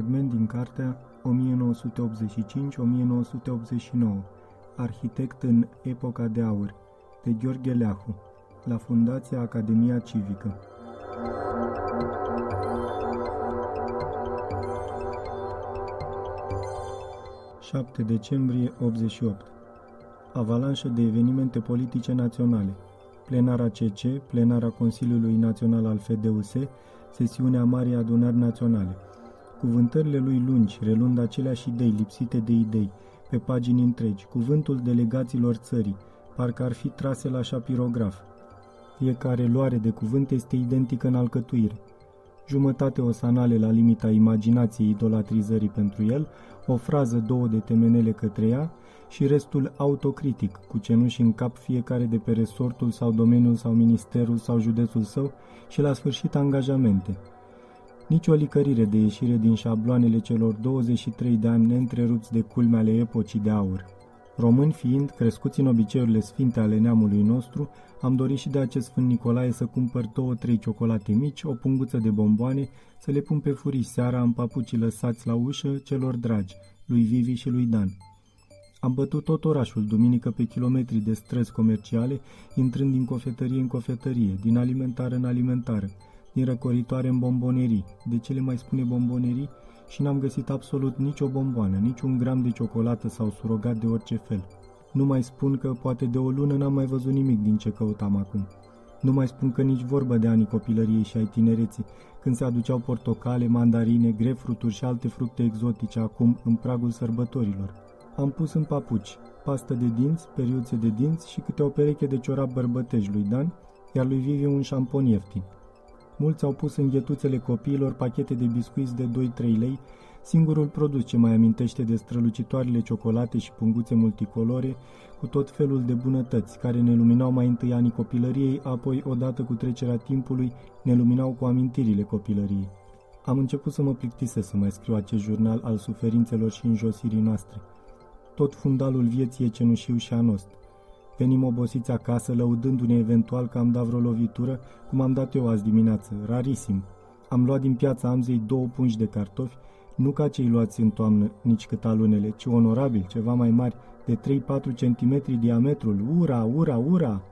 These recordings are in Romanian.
Fragment din cartea 1985-1989 Arhitect în epoca de aur de Gheorghe Leahu la Fundația Academia Civică. 7 decembrie 88 Avalanșă de evenimente politice naționale. Plenara CC, plenara Consiliului Național al FDUS, sesiunea Marii Adunări Naționale. Cuvântările lui lungi, relând aceleași idei lipsite de idei, pe pagini întregi, cuvântul delegaților țării, parcă ar fi trase la șapirograf. Fiecare luare de cuvânt este identică în alcătuire. Jumătate osanale la limita imaginației idolatrizării pentru el, o frază, două de temenele către ea și restul autocritic, cu cenuși în cap fiecare de pe resortul sau domeniul sau ministerul sau județul său și la sfârșit angajamente. Nici o licărire de ieșire din șabloanele celor 23 de ani neîntrerupți de culme ale epocii de aur. Români fiind, crescuți în obiceiurile sfinte ale neamului nostru, am dorit și de acest Sfânt Nicolae să cumpăr două-trei ciocolate mici, o punguță de bomboane, să le pun pe furiș seara în papucii lăsați la ușă celor dragi, lui Vivi și lui Dan. Am bătut tot orașul duminică pe kilometri de străzi comerciale, intrând din cofetărie în cofetărie, din alimentară în alimentară, din răcoritoare în bombonerii, de ce le mai spune bombonerii, și n-am găsit absolut nicio bomboană, nici un gram de ciocolată sau surogat de orice fel. Nu mai spun că poate de o lună n-am mai văzut nimic din ce căutam acum. Nu mai spun că nici vorbă de anii copilăriei și ai tinereții, când se aduceau portocale, mandarine, grefruturi și alte fructe exotice acum în pragul sărbătorilor. Am pus în papuci, pastă de dinți, periuțe de dinți și câte o pereche de ciorap bărbătej lui Dan, iar lui Vivi un șampon ieftin. Mulți au pus în ghetuțele copiilor pachete de biscuiți de 2-3 lei, singurul produs ce mai amintește de strălucitoarele ciocolate și punguțe multicolore, cu tot felul de bunătăți, care ne luminau mai întâi anii copilăriei, apoi, odată cu trecerea timpului, ne luminau cu amintirile copilăriei. Am început să mă plictisesc să mai scriu acest jurnal al suferințelor și înjosirii noastre. Tot fundalul vieții e cenușiu și anost. Venim obosiți acasă, lăudându-ne eventual că am dat vreo lovitură, cum am dat eu azi dimineață, rarisim. Am luat din piața Amzei două pungi de cartofi, nu ca cei luați în toamnă, nici cât alunele, ci onorabil, ceva mai mari, de 3-4 cm diametrul. Ura, ura, ura!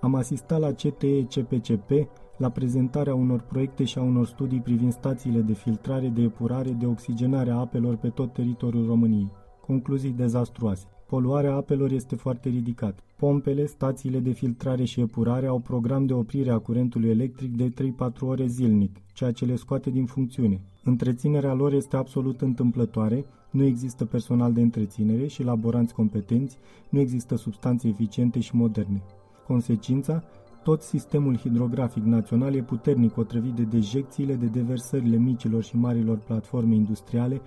Am asistat la CTE CPCP, la prezentarea unor proiecte și a unor studii privind stațiile de filtrare, de epurare, de oxigenare a apelor pe tot teritoriul României. Concluzii dezastruoase. Poluarea apelor este foarte ridicată. Pompele, stațiile de filtrare și epurare au program de oprire a curentului electric de 3-4 ore zilnic, ceea ce le scoate din funcțiune. Întreținerea lor este absolut întâmplătoare, nu există personal de întreținere și laboranți competenți, nu există substanțe eficiente și moderne. Consecința, tot sistemul hidrografic național e puternic otrăvit de dejecțiile, de deversările micilor și marilor platforme industriale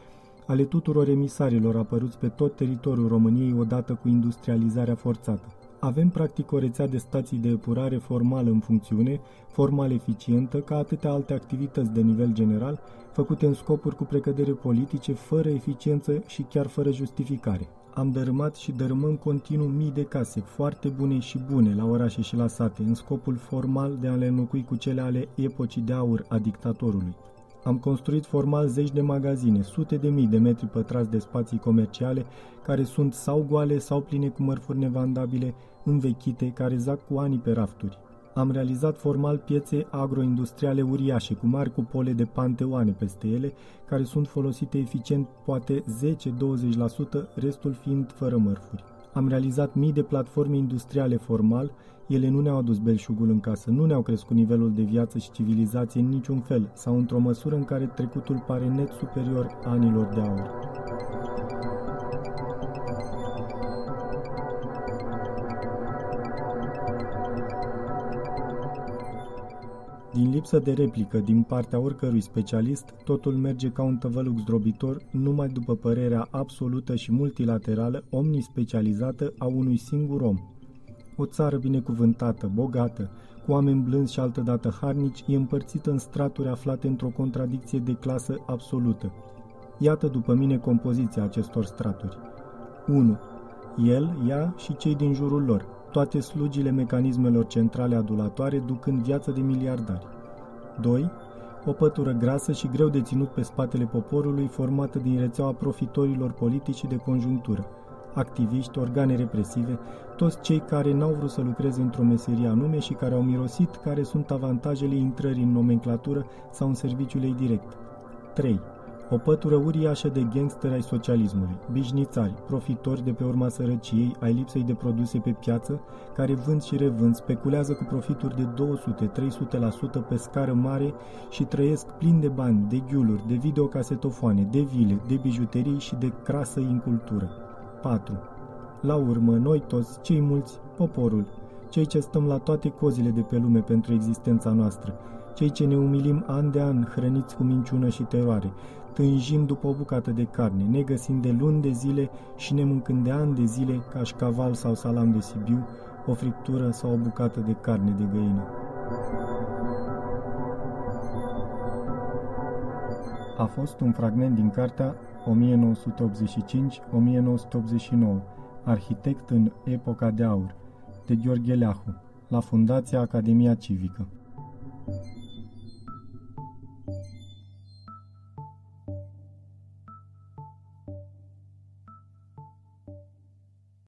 ale tuturor emisarilor apăruți pe tot teritoriul României odată cu industrializarea forțată. Avem practic o rețea de stații de epurare formală în funcțiune, formal eficientă, ca atâtea alte activități de nivel general, făcute în scopuri cu precădere politice, fără eficiență și chiar fără justificare. Am dărâmat și dărâmăm continuu mii de case, foarte bune și bune, la orașe și la sate, în scopul formal de a le înlocui cu cele ale epocii de aur a dictatorului. Am construit formal zeci de magazine, sute de mii de metri pătrați de spații comerciale, care sunt sau goale sau pline cu mărfuri nevandabile, învechite, care zac cu ani pe rafturi. Am realizat formal piețe agroindustriale uriașe, cu mari cupole de panteoane peste ele, care sunt folosite eficient poate 10-20%, restul fiind fără mărfuri. Am realizat mii de platforme industriale formal, ele nu ne-au adus belșugul în casă, nu ne-au crescut nivelul de viață și civilizație în niciun fel, sau într-o măsură în care trecutul pare net superior anilor de aur. Din lipsă de replică din partea oricărui specialist, totul merge ca un tăvăluc zdrobitor numai după părerea absolută și multilaterală, omnispecializată a unui singur om. O țară binecuvântată, bogată, cu oameni blânzi și altădată harnici, e împărțită în straturi aflate într-o contradicție de clasă absolută. Iată după mine compoziția acestor straturi. 1. El, ea și cei din jurul lor, toate slugile mecanismelor centrale adulatoare ducând viață de miliardari. 2. o pătură grasă și greu de ținut pe spatele poporului, formată din rețeaua profitorilor politici și de conjunctură, activiști, organe represive, toți cei care n-au vrut să lucreze într-o meserie anume și care au mirosit care sunt avantajele intrării în nomenclatură sau în serviciul ei direct. 3. O pătură uriașă de gangsteri ai socialismului, bișnițari, profitori de pe urma sărăciei, ai lipsei de produse pe piață, care vând și revând, speculează cu profituri de 200-300% pe scară mare și trăiesc plin de bani, de ghiuluri, de videocasetofoane, de vile, de bijuterii și de crasă incultură. 4. La urmă, noi toți, cei mulți, poporul, cei ce stăm la toate cozile de pe lume pentru existența noastră, cei ce ne umilim an de an, hrăniți cu minciună și teroare, tânjim după o bucată de carne, ne găsim de luni de zile și ne mâncând de ani de zile, ca caval sau salam de Sibiu, o friptură sau o bucată de carne de găină. A fost un fragment din cartea 1985-1989, Arhitect în epoca de aur, de Gheorghe Leahu, la Fundația Academia Civică.